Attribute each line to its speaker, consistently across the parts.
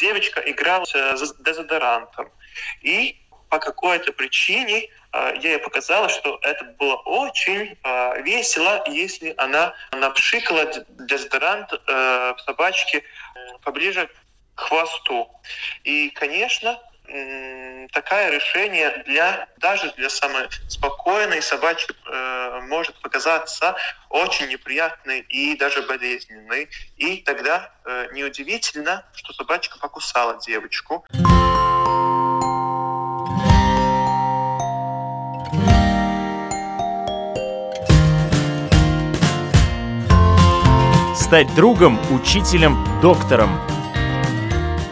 Speaker 1: девочка играла с дезодорантом. И по какой-то причине я ей показала, что это было очень весело, если она напшикала дезодорант собачки поближе к хвосту. И, конечно, такое решение для даже для самой спокойной собачки э, может показаться очень неприятной и даже болезненной. И тогда э, неудивительно, что собачка покусала девочку.
Speaker 2: Стать другом, учителем, доктором –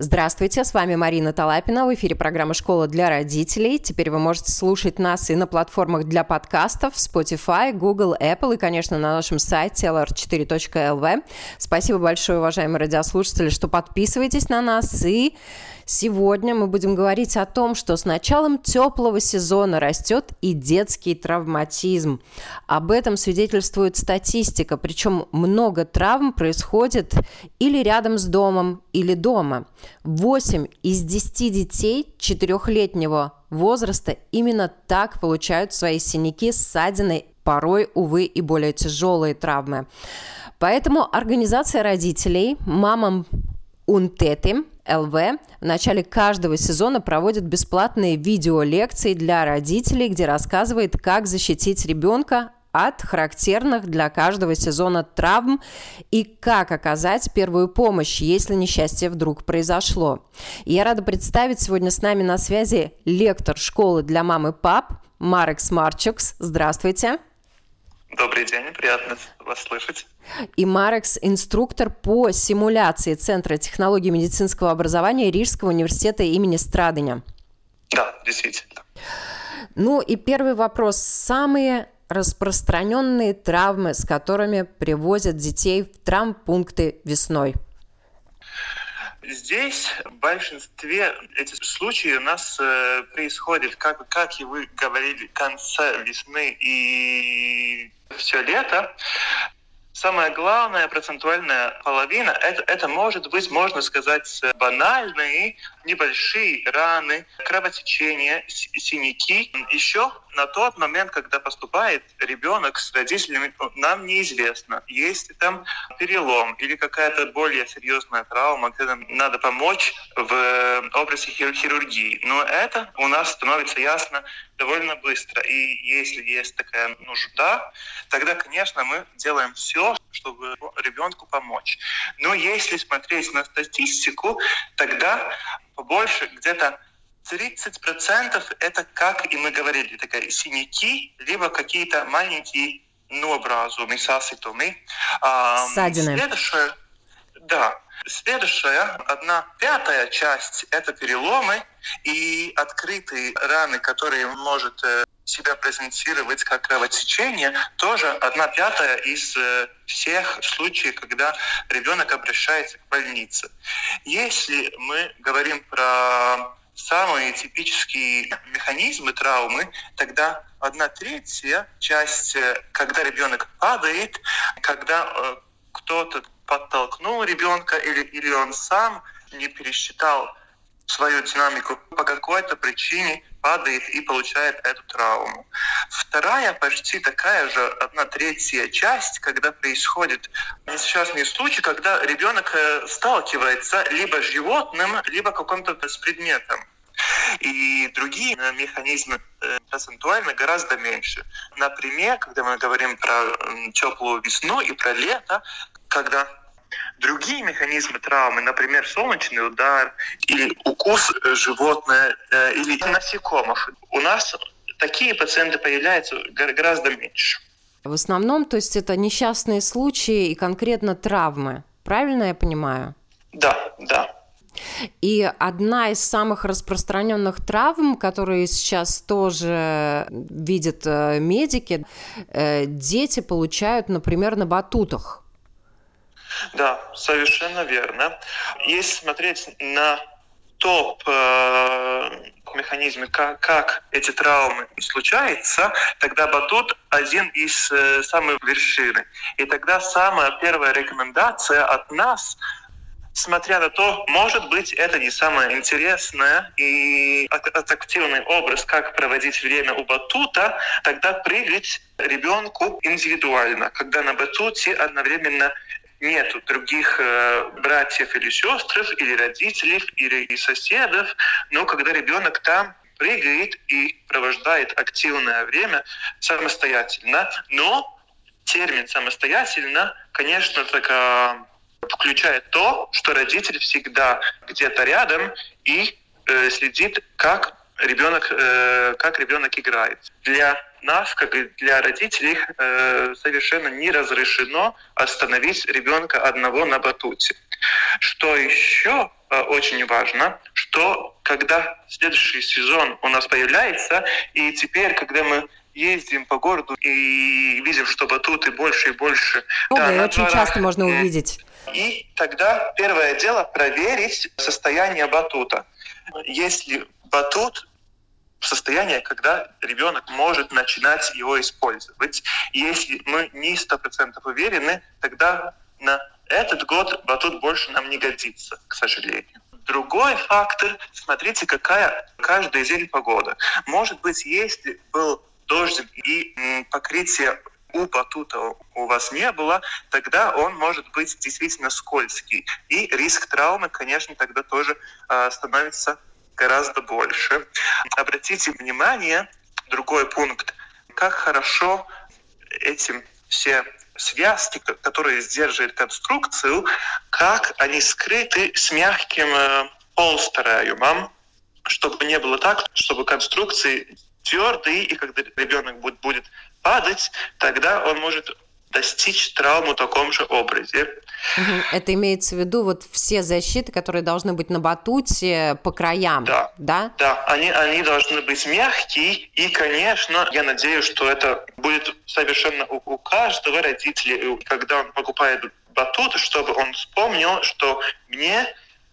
Speaker 3: Здравствуйте, с вами Марина Талапина. В эфире программа «Школа для родителей». Теперь вы можете слушать нас и на платформах для подкастов Spotify, Google, Apple и, конечно, на нашем сайте lr4.lv. Спасибо большое, уважаемые радиослушатели, что подписываетесь на нас и Сегодня мы будем говорить о том, что с началом теплого сезона растет и детский травматизм. Об этом свидетельствует статистика, причем много травм происходит или рядом с домом, или дома. 8 из 10 детей четырехлетнего возраста именно так получают свои синяки, ссадины, порой, увы, и более тяжелые травмы. Поэтому организация родителей мамам Унтеты ЛВ в начале каждого сезона проводит бесплатные видеолекции для родителей, где рассказывает, как защитить ребенка от характерных для каждого сезона травм и как оказать первую помощь, если несчастье вдруг произошло. Я рада представить сегодня с нами на связи лектор школы для мам и пап Марчукс. Здравствуйте.
Speaker 1: Добрый день, приятно вас слышать.
Speaker 3: И Марекс – инструктор по симуляции Центра технологий медицинского образования Рижского университета имени Страдыня.
Speaker 1: Да, действительно.
Speaker 3: Ну и первый вопрос. Самые распространенные травмы, с которыми привозят детей в травмпункты весной –
Speaker 1: Здесь в большинстве этих случаев у нас э, происходит, как, как и вы говорили, в конце весны и все лето. Самая главная процентуальная половина это, это может быть, можно сказать, банальные небольшие раны, кровотечения, синяки. Еще на тот момент, когда поступает ребенок с родителями, нам неизвестно, есть ли там перелом или какая-то более серьезная травма, где нам надо помочь в области хирургии. Но это у нас становится ясно довольно быстро. И если есть такая нужда, тогда, конечно, мы делаем все, чтобы ребенку помочь. Но если смотреть на статистику, тогда побольше где-то 30% это, как и мы говорили, такие синяки, либо какие-то маленькие новообразуемые саситумы.
Speaker 3: Ссадины.
Speaker 1: Следующее, да, следующая, одна пятая часть – это переломы и открытые раны, которые может э, себя презентировать как кровотечение, тоже одна пятая из э, всех случаев, когда ребенок обращается к больнице. Если мы говорим про самые типические механизмы травмы, тогда одна третья часть, э, когда ребенок падает, когда э, кто-то подтолкнул ребенка или, или он сам не пересчитал свою динамику по какой-то причине падает и получает эту травму. Вторая почти такая же, одна третья часть, когда происходит несчастный случай, когда ребенок э, сталкивается либо с животным, либо каким-то с предметом. И другие э, механизмы э, процентуально гораздо меньше. Например, когда мы говорим про теплую весну и про лето, когда Другие механизмы травмы, например, солнечный удар или укус э, животного э, или насекомых, у нас такие пациенты появляются гораздо меньше.
Speaker 3: В основном, то есть это несчастные случаи и конкретно травмы. Правильно я понимаю?
Speaker 1: Да, да.
Speaker 3: И одна из самых распространенных травм, которые сейчас тоже видят э, медики, дети получают, например, на батутах.
Speaker 1: Да, совершенно верно. Если смотреть на топ э, механизме, как, как эти травмы случаются, тогда батут один из э, самых вершины. И тогда самая первая рекомендация от нас смотря на то, может быть, это не самое интересное и аттрактивный образ, как проводить время у батута, тогда прыгать ребенку индивидуально, когда на батуте одновременно нет других э, братьев или сестр, или родителей, или соседов, но когда ребенок там прыгает и провождает активное время самостоятельно, но термин самостоятельно, конечно, так э, включает то, что родитель всегда где-то рядом и э, следит, как ребенок, э, как ребенок играет. Для нас, как и для родителей, э, совершенно не разрешено остановить ребенка одного на батуте. Что еще э, очень важно, что когда следующий сезон у нас появляется, и теперь, когда мы ездим по городу и видим, что батуты больше и больше.
Speaker 3: Много, да, и очень дворах, часто можно увидеть.
Speaker 1: И тогда первое дело проверить состояние батута. Если батут состояние, когда ребенок может начинать его использовать. Если мы не сто процентов уверены, тогда на этот год батут больше нам не годится, к сожалению. Другой фактор, смотрите, какая каждый день погода. Может быть, если был дождь и покрытие у батута у вас не было, тогда он может быть действительно скользкий. И риск травмы, конечно, тогда тоже э, становится гораздо больше. Обратите внимание, другой пункт, как хорошо этим все связки, которые сдерживают конструкцию, как они скрыты с мягким э, полстроем, чтобы не было так, чтобы конструкции твердые, и когда ребенок будет, будет падать, тогда он может достичь травму в таком же образе.
Speaker 3: Это имеется в виду вот все защиты, которые должны быть на батуте по краям,
Speaker 1: да? Да, да они, они должны быть мягкие, и, конечно, я надеюсь, что это будет совершенно у, у каждого родителя, когда он покупает батут, чтобы он вспомнил, что мне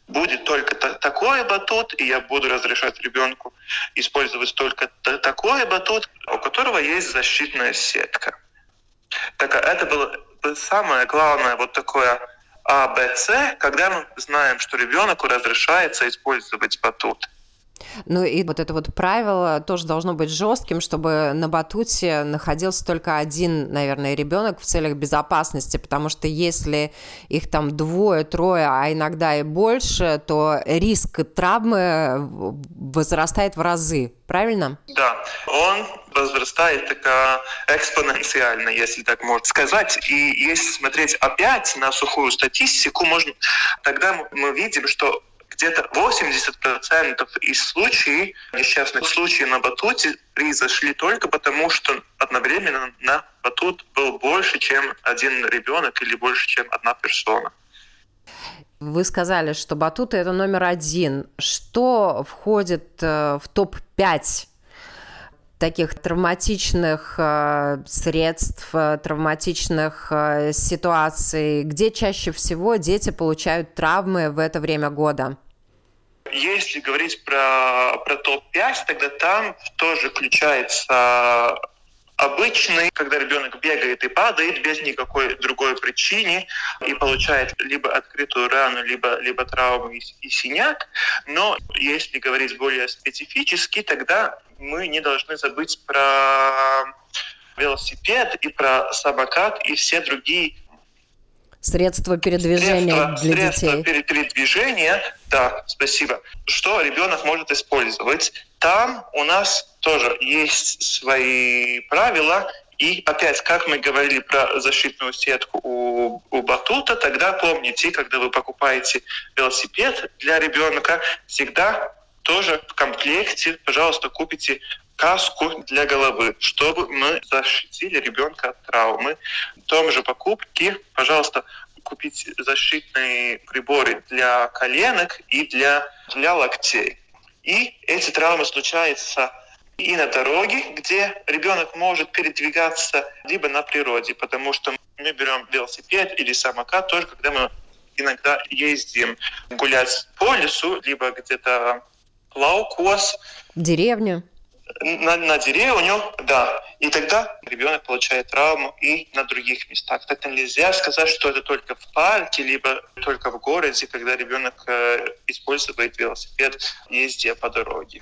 Speaker 1: будет только такой батут, и я буду разрешать ребенку использовать только такой батут, у которого есть защитная сетка. Так а это было самое главное вот такое А, Б, С, когда мы знаем, что ребенку разрешается использовать батут.
Speaker 3: Ну и вот это вот правило тоже должно быть жестким, чтобы на батуте находился только один, наверное, ребенок в целях безопасности, потому что если их там двое, трое, а иногда и больше, то риск травмы возрастает в разы, правильно?
Speaker 1: Да, он возрастает так экспоненциально, если так можно сказать. И если смотреть опять на сухую статистику, можно, тогда мы видим, что где-то 80% из случаев, несчастных случаев на батуте произошли только потому, что одновременно на батут был больше, чем один ребенок или больше, чем одна персона.
Speaker 3: Вы сказали, что батуты это номер один. Что входит э, в топ-5 таких травматичных э, средств, э, травматичных э, ситуаций, где чаще всего дети получают травмы в это время года?
Speaker 1: Если говорить про, про топ-5, тогда там тоже включается обычный, когда ребенок бегает и падает без никакой другой причины и получает либо открытую рану, либо, либо травму и, и синяк. Но если говорить более специфически, тогда мы не должны забыть про велосипед и про самокат и все другие
Speaker 3: Средства передвижения средства, для
Speaker 1: средства
Speaker 3: детей.
Speaker 1: передвижения, да, спасибо. Что ребенок может использовать? Там у нас тоже есть свои правила. И опять, как мы говорили про защитную сетку у, у батута, тогда помните, когда вы покупаете велосипед для ребенка, всегда тоже в комплекте, пожалуйста, купите каску для головы, чтобы мы защитили ребенка от травмы. В том же покупке, пожалуйста, купить защитные приборы для коленок и для, для локтей. И эти травмы случаются и на дороге, где ребенок может передвигаться, либо на природе, потому что мы берем велосипед или самокат тоже, когда мы иногда ездим гулять по лесу, либо где-то лаукос.
Speaker 3: Деревню.
Speaker 1: На, на деревню, да. И тогда ребенок получает травму и на других местах. Так нельзя сказать, что это только в парке, либо только в городе, когда ребенок э, использует велосипед, ездя по дороге.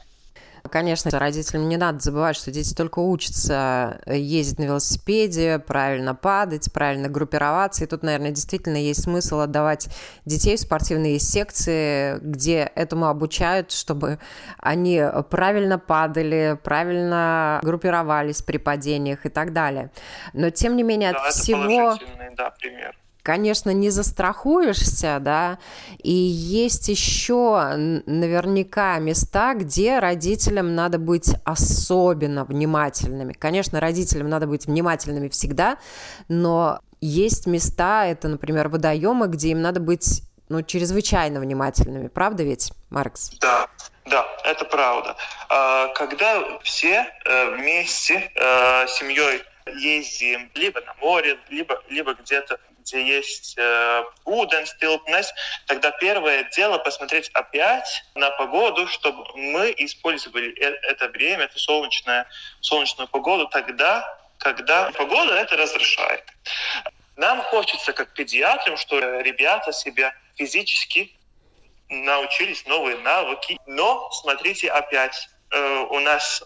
Speaker 3: Конечно, родителям не надо забывать, что дети только учатся ездить на велосипеде, правильно падать, правильно группироваться. И тут, наверное, действительно есть смысл отдавать детей в спортивные секции, где этому обучают, чтобы они правильно падали, правильно группировались при падениях и так далее. Но, тем не менее,
Speaker 1: да,
Speaker 3: от всего...
Speaker 1: Да, пример
Speaker 3: конечно, не застрахуешься, да, и есть еще наверняка места, где родителям надо быть особенно внимательными. Конечно, родителям надо быть внимательными всегда, но есть места, это, например, водоемы, где им надо быть ну, чрезвычайно внимательными. Правда ведь, Маркс?
Speaker 1: Да, да, это правда. А, когда все э, вместе э, семьей ездим либо на море, либо, либо где-то где есть э, ūdens тогда первое дело посмотреть опять на погоду, чтобы мы использовали э, это время, эту солнечную, солнечную погоду тогда, когда погода это разрешает. Нам хочется, как педиатрам, что ребята себя физически научились новые навыки. Но, смотрите, опять, э, у нас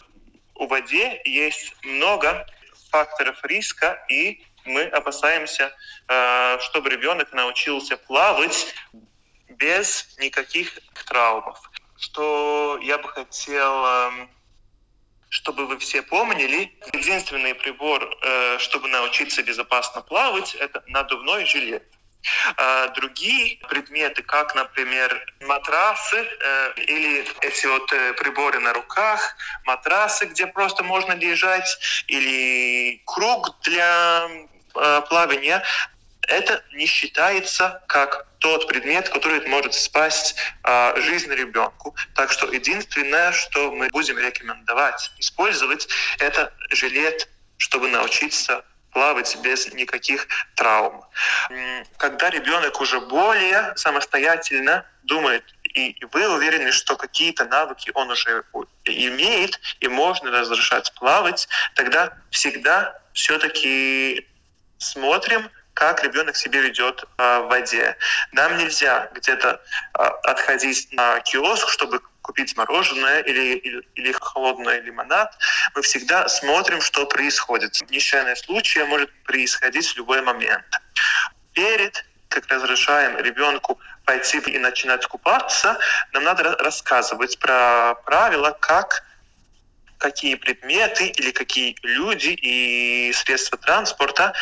Speaker 1: у воде есть много факторов риска, и мы опасаемся, э, чтобы ребенок научился плавать без никаких травмов. Что я бы хотел, эм, чтобы вы все помнили, единственный прибор, э, чтобы научиться безопасно плавать, это надувной жилет. А другие предметы, как, например, матрасы э, или эти вот приборы на руках, матрасы, где просто можно лежать, или круг для плавания, это не считается как тот предмет, который может спасти э, жизнь ребенку. Так что единственное, что мы будем рекомендовать использовать, это жилет, чтобы научиться плавать без никаких травм. Когда ребенок уже более самостоятельно думает, и вы уверены, что какие-то навыки он уже имеет, и можно разрешать плавать, тогда всегда все-таки смотрим, как ребенок себя ведет э, в воде. Нам нельзя где-то э, отходить на киоск, чтобы купить мороженое или, или, или холодный лимонад. Мы всегда смотрим, что происходит. Несчастный случай может происходить в любой момент. Перед как разрешаем ребенку пойти и начинать купаться, нам надо рассказывать про правила, как какие предметы или какие люди и средства транспорта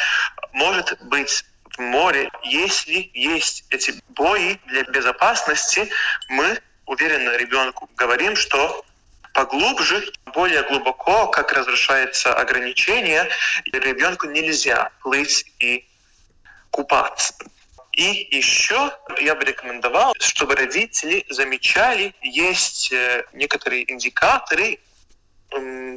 Speaker 1: может быть в море. Если есть эти бои для безопасности, мы уверенно ребенку говорим, что поглубже, более глубоко, как разрешается ограничение, ребенку нельзя плыть и купаться. И еще я бы рекомендовал, чтобы родители замечали, есть э, некоторые индикаторы,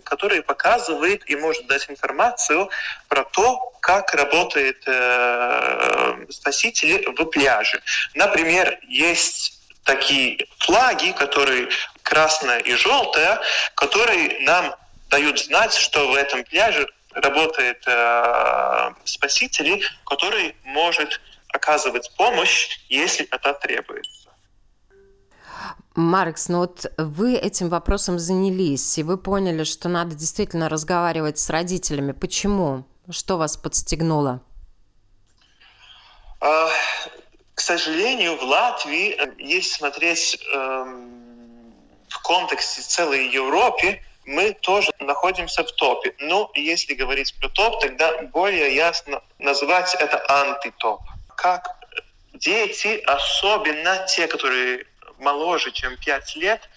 Speaker 1: который показывает и может дать информацию про то, как работает э, спасители в пляже. Например, есть такие флаги, которые красная и желтая, которые нам дают знать, что в этом пляже работает э, спасители, который может оказывать помощь, если это требуется.
Speaker 3: Маркс, ну вот вы этим вопросом занялись, и вы поняли, что надо действительно разговаривать с родителями. Почему? Что вас подстегнуло?
Speaker 1: А, к сожалению, в Латвии, э, если смотреть э, в контексте целой Европы, мы тоже находимся в топе. Но если говорить про топ, тогда более ясно назвать это антитоп. Как дети, особенно те, которые моложе, чем 5 лет,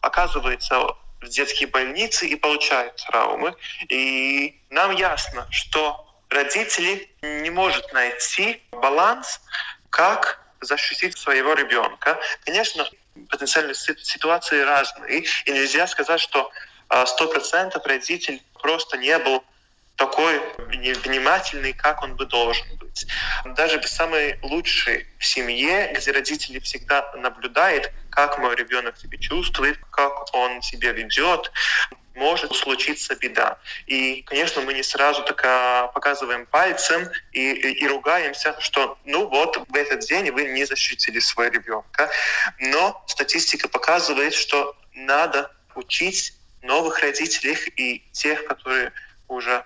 Speaker 1: оказывается в детские больницы и получает травмы. И нам ясно, что родители не могут найти баланс, как защитить своего ребенка. Конечно, потенциальные ситуации разные, и нельзя сказать, что а, сто процентов родитель просто не был такой внимательный, как он бы должен быть. Даже в самой лучшей семье, где родители всегда наблюдают, как мой ребенок себя чувствует, как он себя ведет, может случиться беда. И, конечно, мы не сразу так показываем пальцем и, и, и ругаемся, что ну вот в этот день вы не защитили своего ребенка. Но статистика показывает, что надо учить новых родителей и тех, которые уже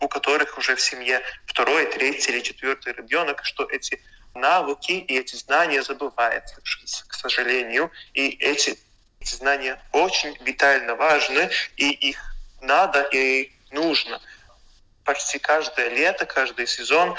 Speaker 1: у которых уже в семье второй, третий или четвертый ребенок, что эти навыки и эти знания забываются, к сожалению. И эти, эти знания очень витально важны, и их надо и нужно почти каждое лето, каждый сезон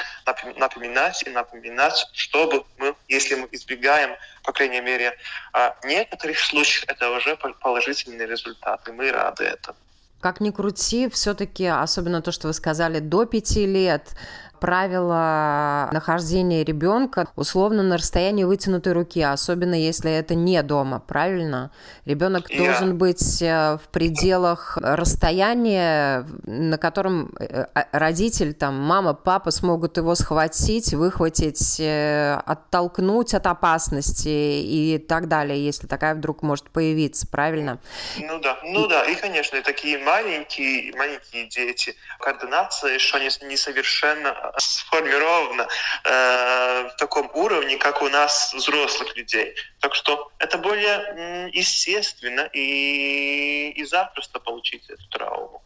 Speaker 1: напоминать и напоминать, чтобы мы, если мы избегаем, по крайней мере, а, некоторых случаев, это уже положительный результат, и мы рады этому.
Speaker 3: Как ни крути, все-таки, особенно то, что вы сказали, до пяти лет, правило нахождения ребенка условно на расстоянии вытянутой руки, особенно если это не дома, правильно? Ребенок yeah. должен быть э, в пределах расстояния, на котором э, а, родитель, там, мама, папа смогут его схватить, выхватить, э, оттолкнуть от опасности и так далее, если такая вдруг может появиться, правильно?
Speaker 1: Ну да, ну да, и, конечно, такие маленькие, маленькие дети, координация еще не, несовершенно сформировано э, в таком уровне, как у нас взрослых людей. Так что это более естественно и, и запросто получить эту травму.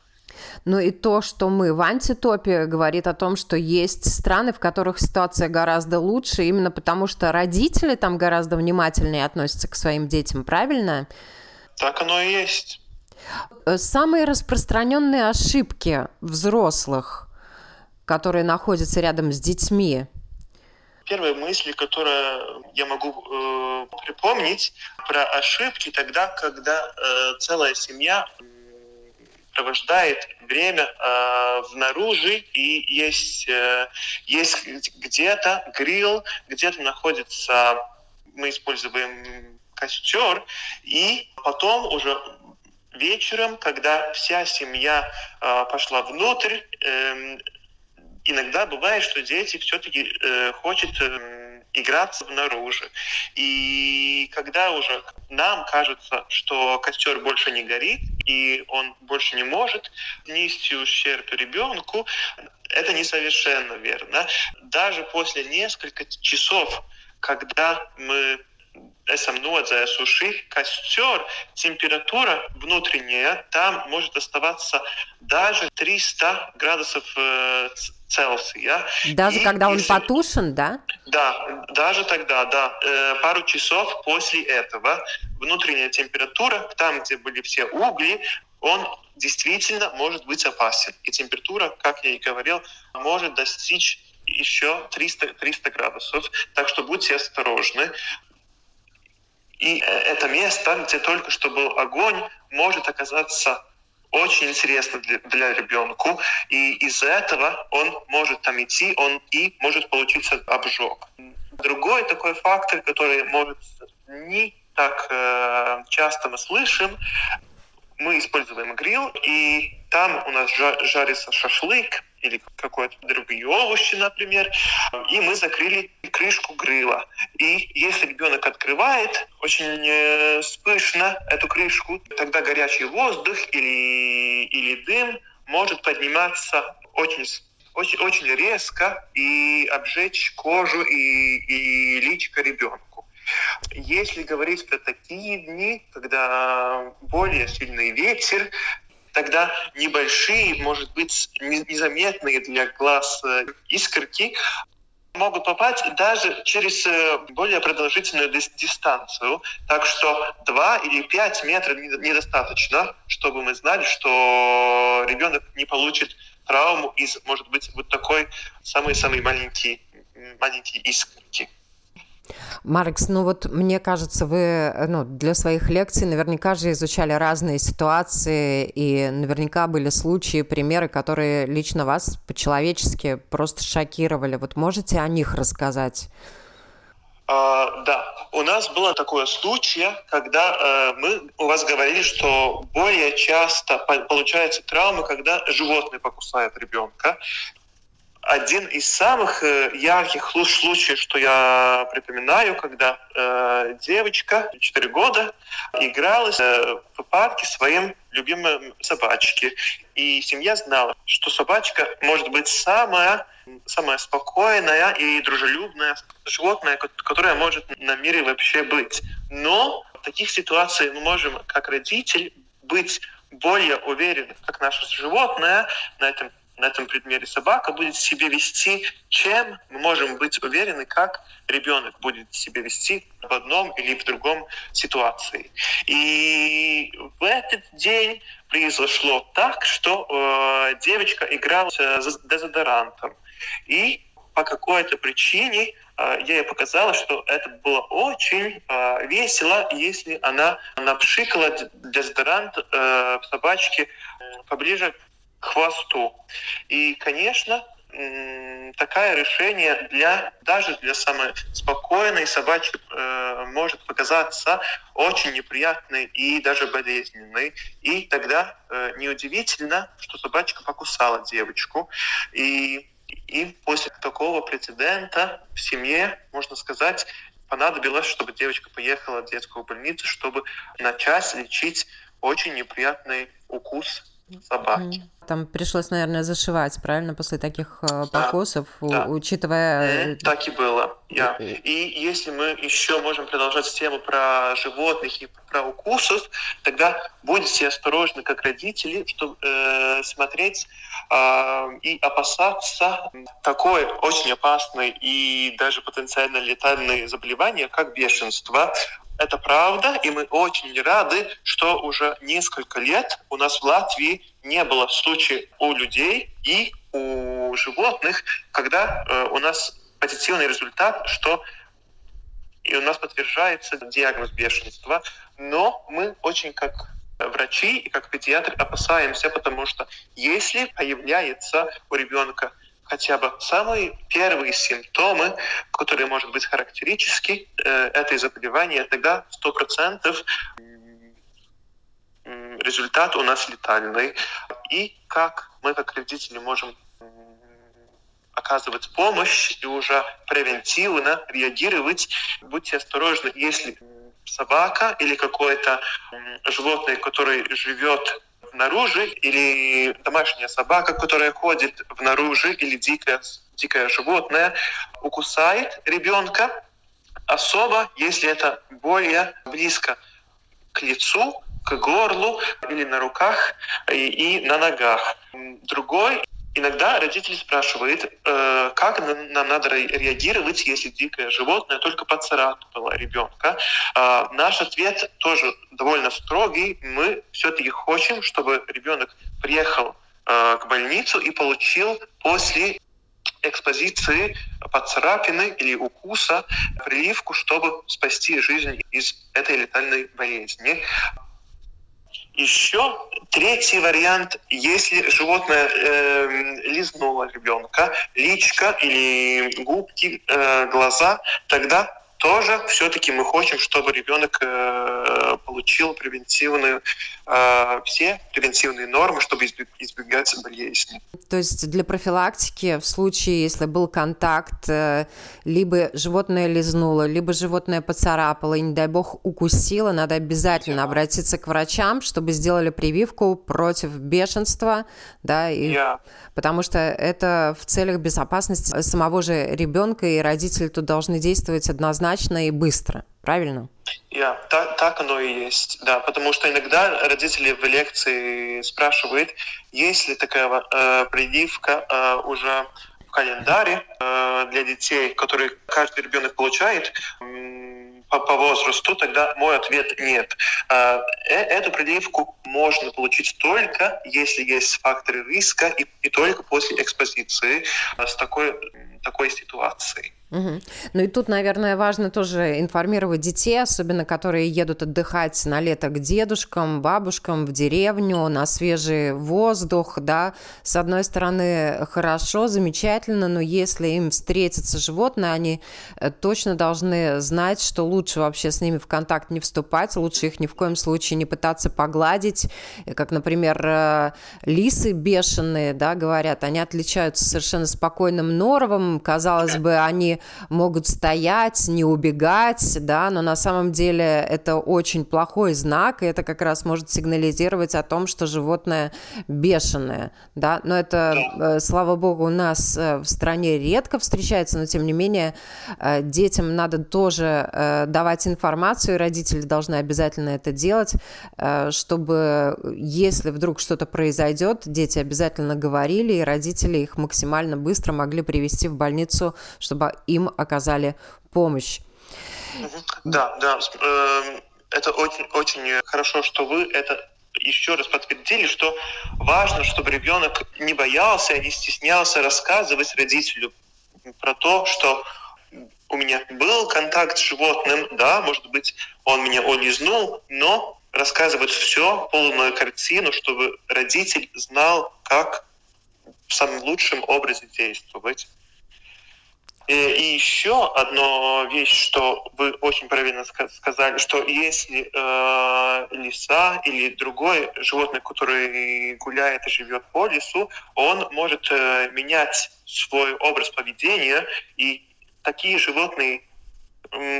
Speaker 3: Ну и то, что мы в антитопе, говорит о том, что есть страны, в которых ситуация гораздо лучше, именно потому что родители там гораздо внимательнее относятся к своим детям, правильно?
Speaker 1: Так оно и есть.
Speaker 3: Самые распространенные ошибки взрослых которые находятся рядом с детьми?
Speaker 1: Первая мысль, которую я могу э, припомнить про ошибки тогда, когда э, целая семья провождает время э, внаружи и есть, э, есть где-то гриль, где-то находится, мы используем костер, и потом уже вечером, когда вся семья э, пошла внутрь, э, иногда бывает, что дети все-таки э, хотят э, играться внаружи. И когда уже нам кажется, что костер больше не горит, и он больше не может нести ущерб ребенку, это несовершенно верно. Даже после нескольких часов, когда мы esam nodzēsuši костер, температура внутренняя там может оставаться даже 300 градусов э, Цельсия.
Speaker 3: Даже и когда он если... потушен, да?
Speaker 1: Да, даже тогда, да. Э, пару часов после этого внутренняя температура, там, где были все угли, он действительно может быть опасен. И температура, как я и говорил, может достичь еще 300, 300 градусов. Так что будьте осторожны. И э, это место, где только что был огонь, может оказаться очень интересно для, для ребенка, и из-за этого он может там идти, он и может получиться обжог. Другой такой фактор, который может не так э, часто мы слышим, мы используем гриль, и там у нас жарится шашлык, или какое-то другие овощи, например, и мы закрыли крышку грыла. И если ребенок открывает очень э, спышно эту крышку, тогда горячий воздух или, или дым может подниматься очень очень, очень резко и обжечь кожу и, и личико ребенку. Если говорить про такие дни, когда более сильный ветер, тогда небольшие, может быть, незаметные для глаз э, искорки могут попасть даже через э, более продолжительную дистанцию. Так что 2 или 5 метров недостаточно, чтобы мы знали, что ребенок не получит травму из, может быть, вот такой самый-самый маленький, маленький искорки.
Speaker 3: Маркс, ну вот мне кажется, вы ну, для своих лекций наверняка же изучали разные ситуации, и наверняка были случаи, примеры, которые лично вас по-человечески просто шокировали. Вот можете о них рассказать?
Speaker 1: Uh, да, у нас было такое случай, когда uh, мы у вас говорили, что более часто получаются травмы, когда животные покусают ребенка один из самых э, ярких случаев, что я припоминаю, когда э, девочка 4 года игралась э, в парке своим любимым собачке. И семья знала, что собачка может быть самая, самая спокойная и дружелюбная животное, которое может на мире вообще быть. Но в таких ситуациях мы можем, как родитель, быть более уверены, как наше животное на этом на этом предмете собака будет себя вести, чем мы можем быть уверены, как ребенок будет себя вести в одном или в другом ситуации. И в этот день произошло так, что э, девочка играла с дезодорантом. И по какой-то причине э, я ей показала, что это было очень э, весело, если она напшикала дезодорант э, собачке поближе хвосту. И, конечно, такое решение для даже для самой спокойной собачки э, может показаться очень неприятной и даже болезненной. И тогда э, неудивительно, что собачка покусала девочку. И, и после такого прецедента в семье, можно сказать, понадобилось, чтобы девочка поехала в детскую больницу, чтобы начать лечить очень неприятный укус собаки.
Speaker 3: Там пришлось, наверное, зашивать, правильно, после таких э, покосов, да, учитывая...
Speaker 1: Mm, так и было, yeah. И если мы еще можем продолжать тему про животных и про укусов, тогда будьте осторожны, как родители, чтобы э, смотреть э, и опасаться такой очень опасной и даже потенциально летальной заболевания, как бешенство. Это правда, и мы очень рады, что уже несколько лет у нас в Латвии не было случаев у людей и у животных, когда э, у нас позитивный результат, что и у нас подтверждается диагноз бешенства. Но мы очень как врачи и как педиатры опасаемся, потому что если появляется у ребенка хотя бы самые первые симптомы, которые может быть характерически э, этой заболевания, тогда 100% результат у нас летальный. И как мы, как родители, можем оказывать помощь и уже превентивно реагировать. Будьте осторожны, если собака или какое-то животное, которое живет наружу, или домашняя собака, которая ходит в наружу, или дикое, дикое животное, укусает ребенка, особо, если это более близко к лицу, к горлу или на руках и, и на ногах. Другой Иногда родители спрашивают, э, как нам надо реагировать, если дикое животное только поцарапало ребенка. Э, наш ответ тоже довольно строгий. Мы все-таки хотим, чтобы ребенок приехал э, к больницу и получил после экспозиции поцарапины или укуса прививку, чтобы спасти жизнь из этой летальной болезни. Еще третий вариант, если животное э, лизнуло ребенка, личка или губки, э, глаза, тогда тоже все-таки мы хотим, чтобы ребенок э, получил превентивную, э, все превентивные нормы, чтобы избегать болезни.
Speaker 3: То есть для профилактики в случае, если был контакт, э, либо животное лизнуло, либо животное поцарапало и, не дай бог, укусило, надо обязательно yeah. обратиться к врачам, чтобы сделали прививку против бешенства, да, и... Yeah потому что это в целях безопасности самого же ребенка, и родители тут должны действовать однозначно и быстро. Правильно?
Speaker 1: Yeah, так, так оно и есть, да, потому что иногда родители в лекции спрашивают, есть ли такая э, прививка э, уже в календаре э, для детей, который каждый ребенок получает по, по возрасту, тогда мой ответ нет. А, э, эту прививку можно получить только, если есть факторы риска и, и только после экспозиции а, с такой, такой ситуацией.
Speaker 3: Угу. Ну и тут, наверное, важно тоже информировать детей, особенно которые едут отдыхать на лето к дедушкам, бабушкам в деревню, на свежий воздух, да. С одной стороны, хорошо, замечательно, но если им встретится животное, они э, точно должны знать, что лучше вообще с ними в контакт не вступать, лучше их ни в коем случае не пытаться погладить, как, например, э, лисы бешеные, да, говорят, они отличаются совершенно спокойным норовом, казалось бы, они могут стоять, не убегать, да, но на самом деле это очень плохой знак, и это как раз может сигнализировать о том, что животное бешеное, да, но это, э, слава богу, у нас э, в стране редко встречается, но тем не менее э, детям надо тоже давать информацию, и родители должны обязательно это делать, чтобы если вдруг что-то произойдет, дети обязательно говорили, и родители их максимально быстро могли привести в больницу, чтобы им оказали помощь.
Speaker 1: Да, да. Эм, это очень, очень хорошо, что вы это еще раз подтвердили, что важно, чтобы ребенок не боялся, не стеснялся рассказывать родителю про то, что у меня был контакт с животным, да, может быть, он меня улизнул, но рассказывать все, полную картину, чтобы родитель знал, как в самом лучшем образе действовать. И, и еще одна вещь, что вы очень правильно сказали, что если э, лиса или другое животное, которое гуляет и живет по лесу, он может э, менять свой образ поведения, и такие животные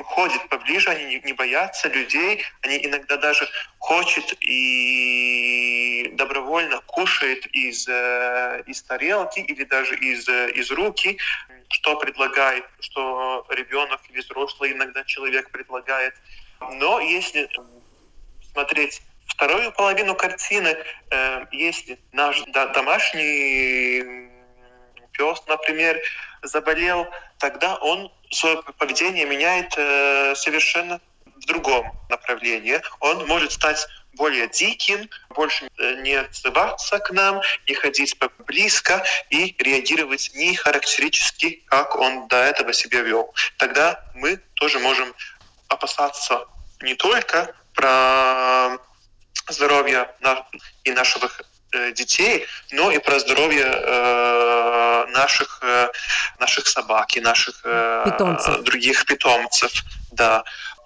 Speaker 1: ходят поближе, они не боятся людей, они иногда даже хочет и добровольно кушает из, э, из тарелки или даже из, э, из руки, что предлагает, что ребенок или взрослый иногда человек предлагает. Но если смотреть вторую половину картины, э, если наш домашний пес, например, заболел, тогда он свое поведение меняет э, совершенно в другом направлении. Он может стать более диким, больше э, не отзываться к нам, не ходить близко и реагировать не характеристически, как он до этого себя вел. Тогда мы тоже можем опасаться не только про здоровье и наших э, детей, но и про здоровье э, наших, наших собак и наших питомцев. других питомцев. Да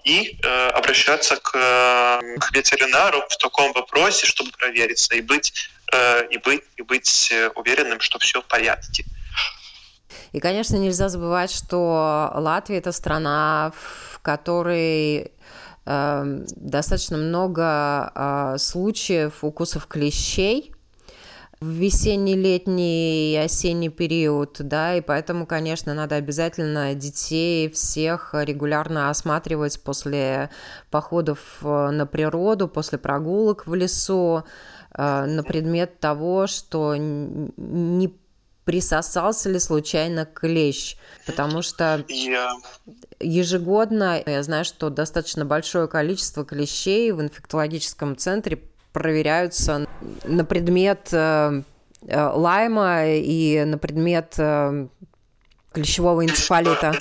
Speaker 1: и э, обращаться к, к ветеринару в таком вопросе, чтобы провериться и быть, э, и быть, и быть э, уверенным, что все в порядке.
Speaker 3: И, конечно, нельзя забывать, что Латвия это страна, в которой э, достаточно много э, случаев укусов клещей в весенний, летний и осенний период, да, и поэтому, конечно, надо обязательно детей всех регулярно осматривать после походов э, на природу, после прогулок в лесу, э, на предмет того, что не присосался ли случайно клещ, потому что ежегодно я знаю, что достаточно большое количество клещей в инфектологическом центре проверяются на предмет э, э, лайма и на предмет э, клещевого энцефалита.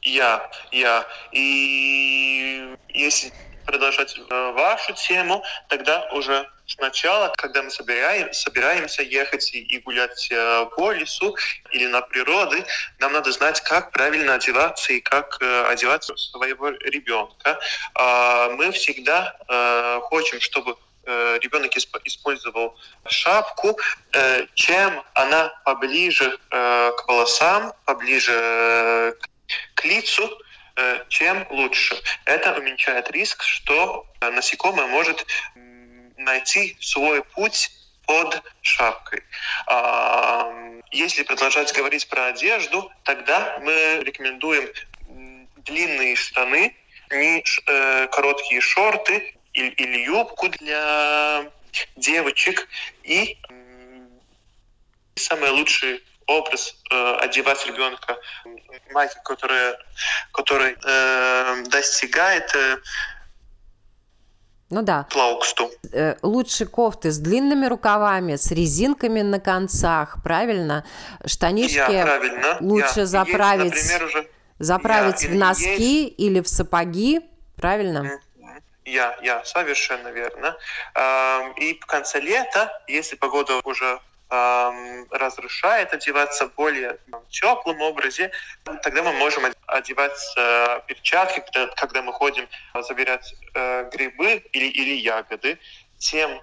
Speaker 1: Я, я. И если продолжать вашу тему, тогда уже Сначала, когда мы собираем, собираемся ехать и, гулять э, по лесу или на природе, нам надо знать, как правильно одеваться и как э, одевать своего ребенка. А, мы всегда э, хотим, чтобы ребенок использовал шапку, чем она поближе к волосам, поближе к лицу, чем лучше. Это уменьшает риск, что насекомое может найти свой путь под шапкой. Если продолжать говорить про одежду, тогда мы рекомендуем длинные штаны, не э, короткие шорты или, юбку для девочек и самый лучший образ э, одевать ребенка майки, которая, которая э, достигает э,
Speaker 3: Ну да.
Speaker 1: Плауксту.
Speaker 3: Э, лучше кофты с длинными рукавами, с резинками на концах, правильно? Штанишки
Speaker 1: Я, правильно.
Speaker 3: лучше
Speaker 1: Я,
Speaker 3: заправить,
Speaker 1: есть, например, уже...
Speaker 3: заправить
Speaker 1: Я,
Speaker 3: в носки
Speaker 1: есть...
Speaker 3: или в сапоги, правильно?
Speaker 1: Я, я, совершенно верно. И в конце лета, если погода уже разрешает одеваться в более теплом образе, тогда мы можем одевать э, перчатки, когда, когда мы ходим забирать э, грибы или, или ягоды, тем,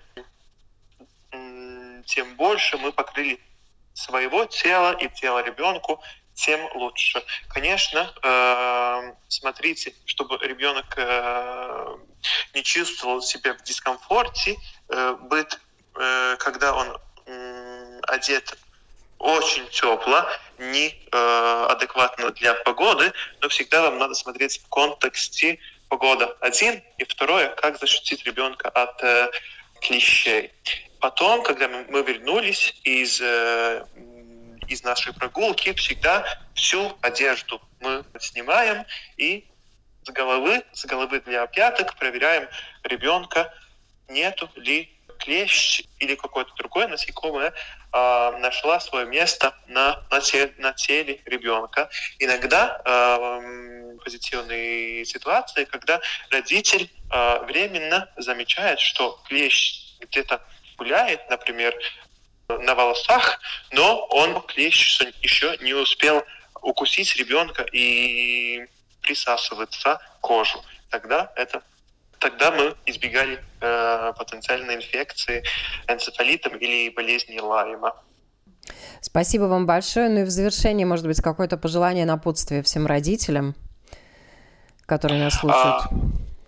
Speaker 1: тем больше мы покрыли своего тела и тела ребенку, тем лучше. Конечно, э, смотрите, чтобы ребенок э, не чувствовал себя в дискомфорте, э, быть, э, когда он одет очень тепло, не э, адекватно для погоды, но всегда вам надо смотреть в контексте погода один и второе, как защитить ребенка от э, клещей. Потом, когда мы вернулись из э, из нашей прогулки, всегда всю одежду мы снимаем и с головы, с головы для пяток проверяем ребенка, нету ли клещ или какое-то другое насекомое э, нашла свое место на, на, те, на теле ребенка. Иногда э, позитивные ситуации, когда родитель э, временно замечает, что клещ где-то гуляет, например, на волосах, но он клещ еще не успел укусить ребенка и присасываться кожу. Тогда это тогда мы избегали э, потенциальной инфекции энцефалитом или болезни Лайма.
Speaker 3: Спасибо вам большое. Ну и в завершении, может быть, какое-то пожелание напутствия всем родителям, которые нас слушают. А,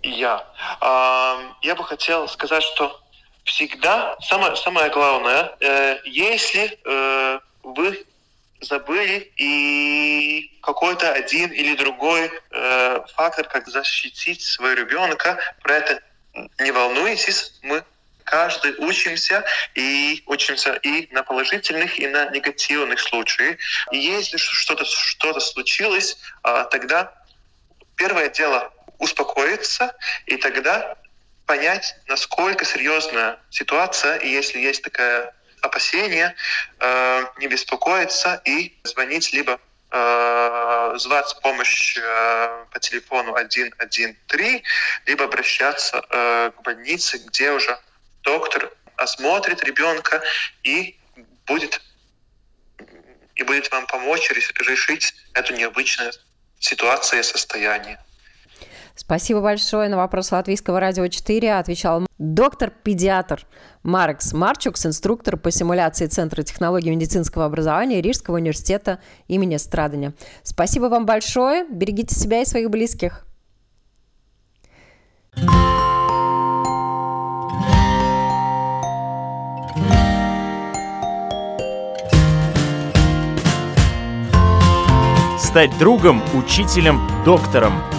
Speaker 1: я. А, я бы хотел сказать, что всегда самое, самое главное, э, если э, вы забыли и какой-то один или другой э, фактор, как защитить своего ребенка, про это не волнуйтесь, мы каждый учимся и учимся и на положительных, и на негативных случаях. И если что-то что случилось, э, тогда первое дело успокоиться, и тогда понять, насколько серьезная ситуация, и если есть такое опасение, э, не беспокоиться и звонить либо э, звать помощь э, по телефону 113, либо обращаться к больнице, где уже доктор осмотрит ребенка и будет и будет вам помочь решить эту необычную ситуацию и состояние.
Speaker 3: Спасибо большое. На вопрос Латвийского радио 4 отвечал доктор-педиатр Маркс Марчукс, инструктор по симуляции Центра технологий медицинского образования Рижского университета имени Страдания. Спасибо вам большое. Берегите себя и своих близких.
Speaker 2: Стать другом, учителем, доктором –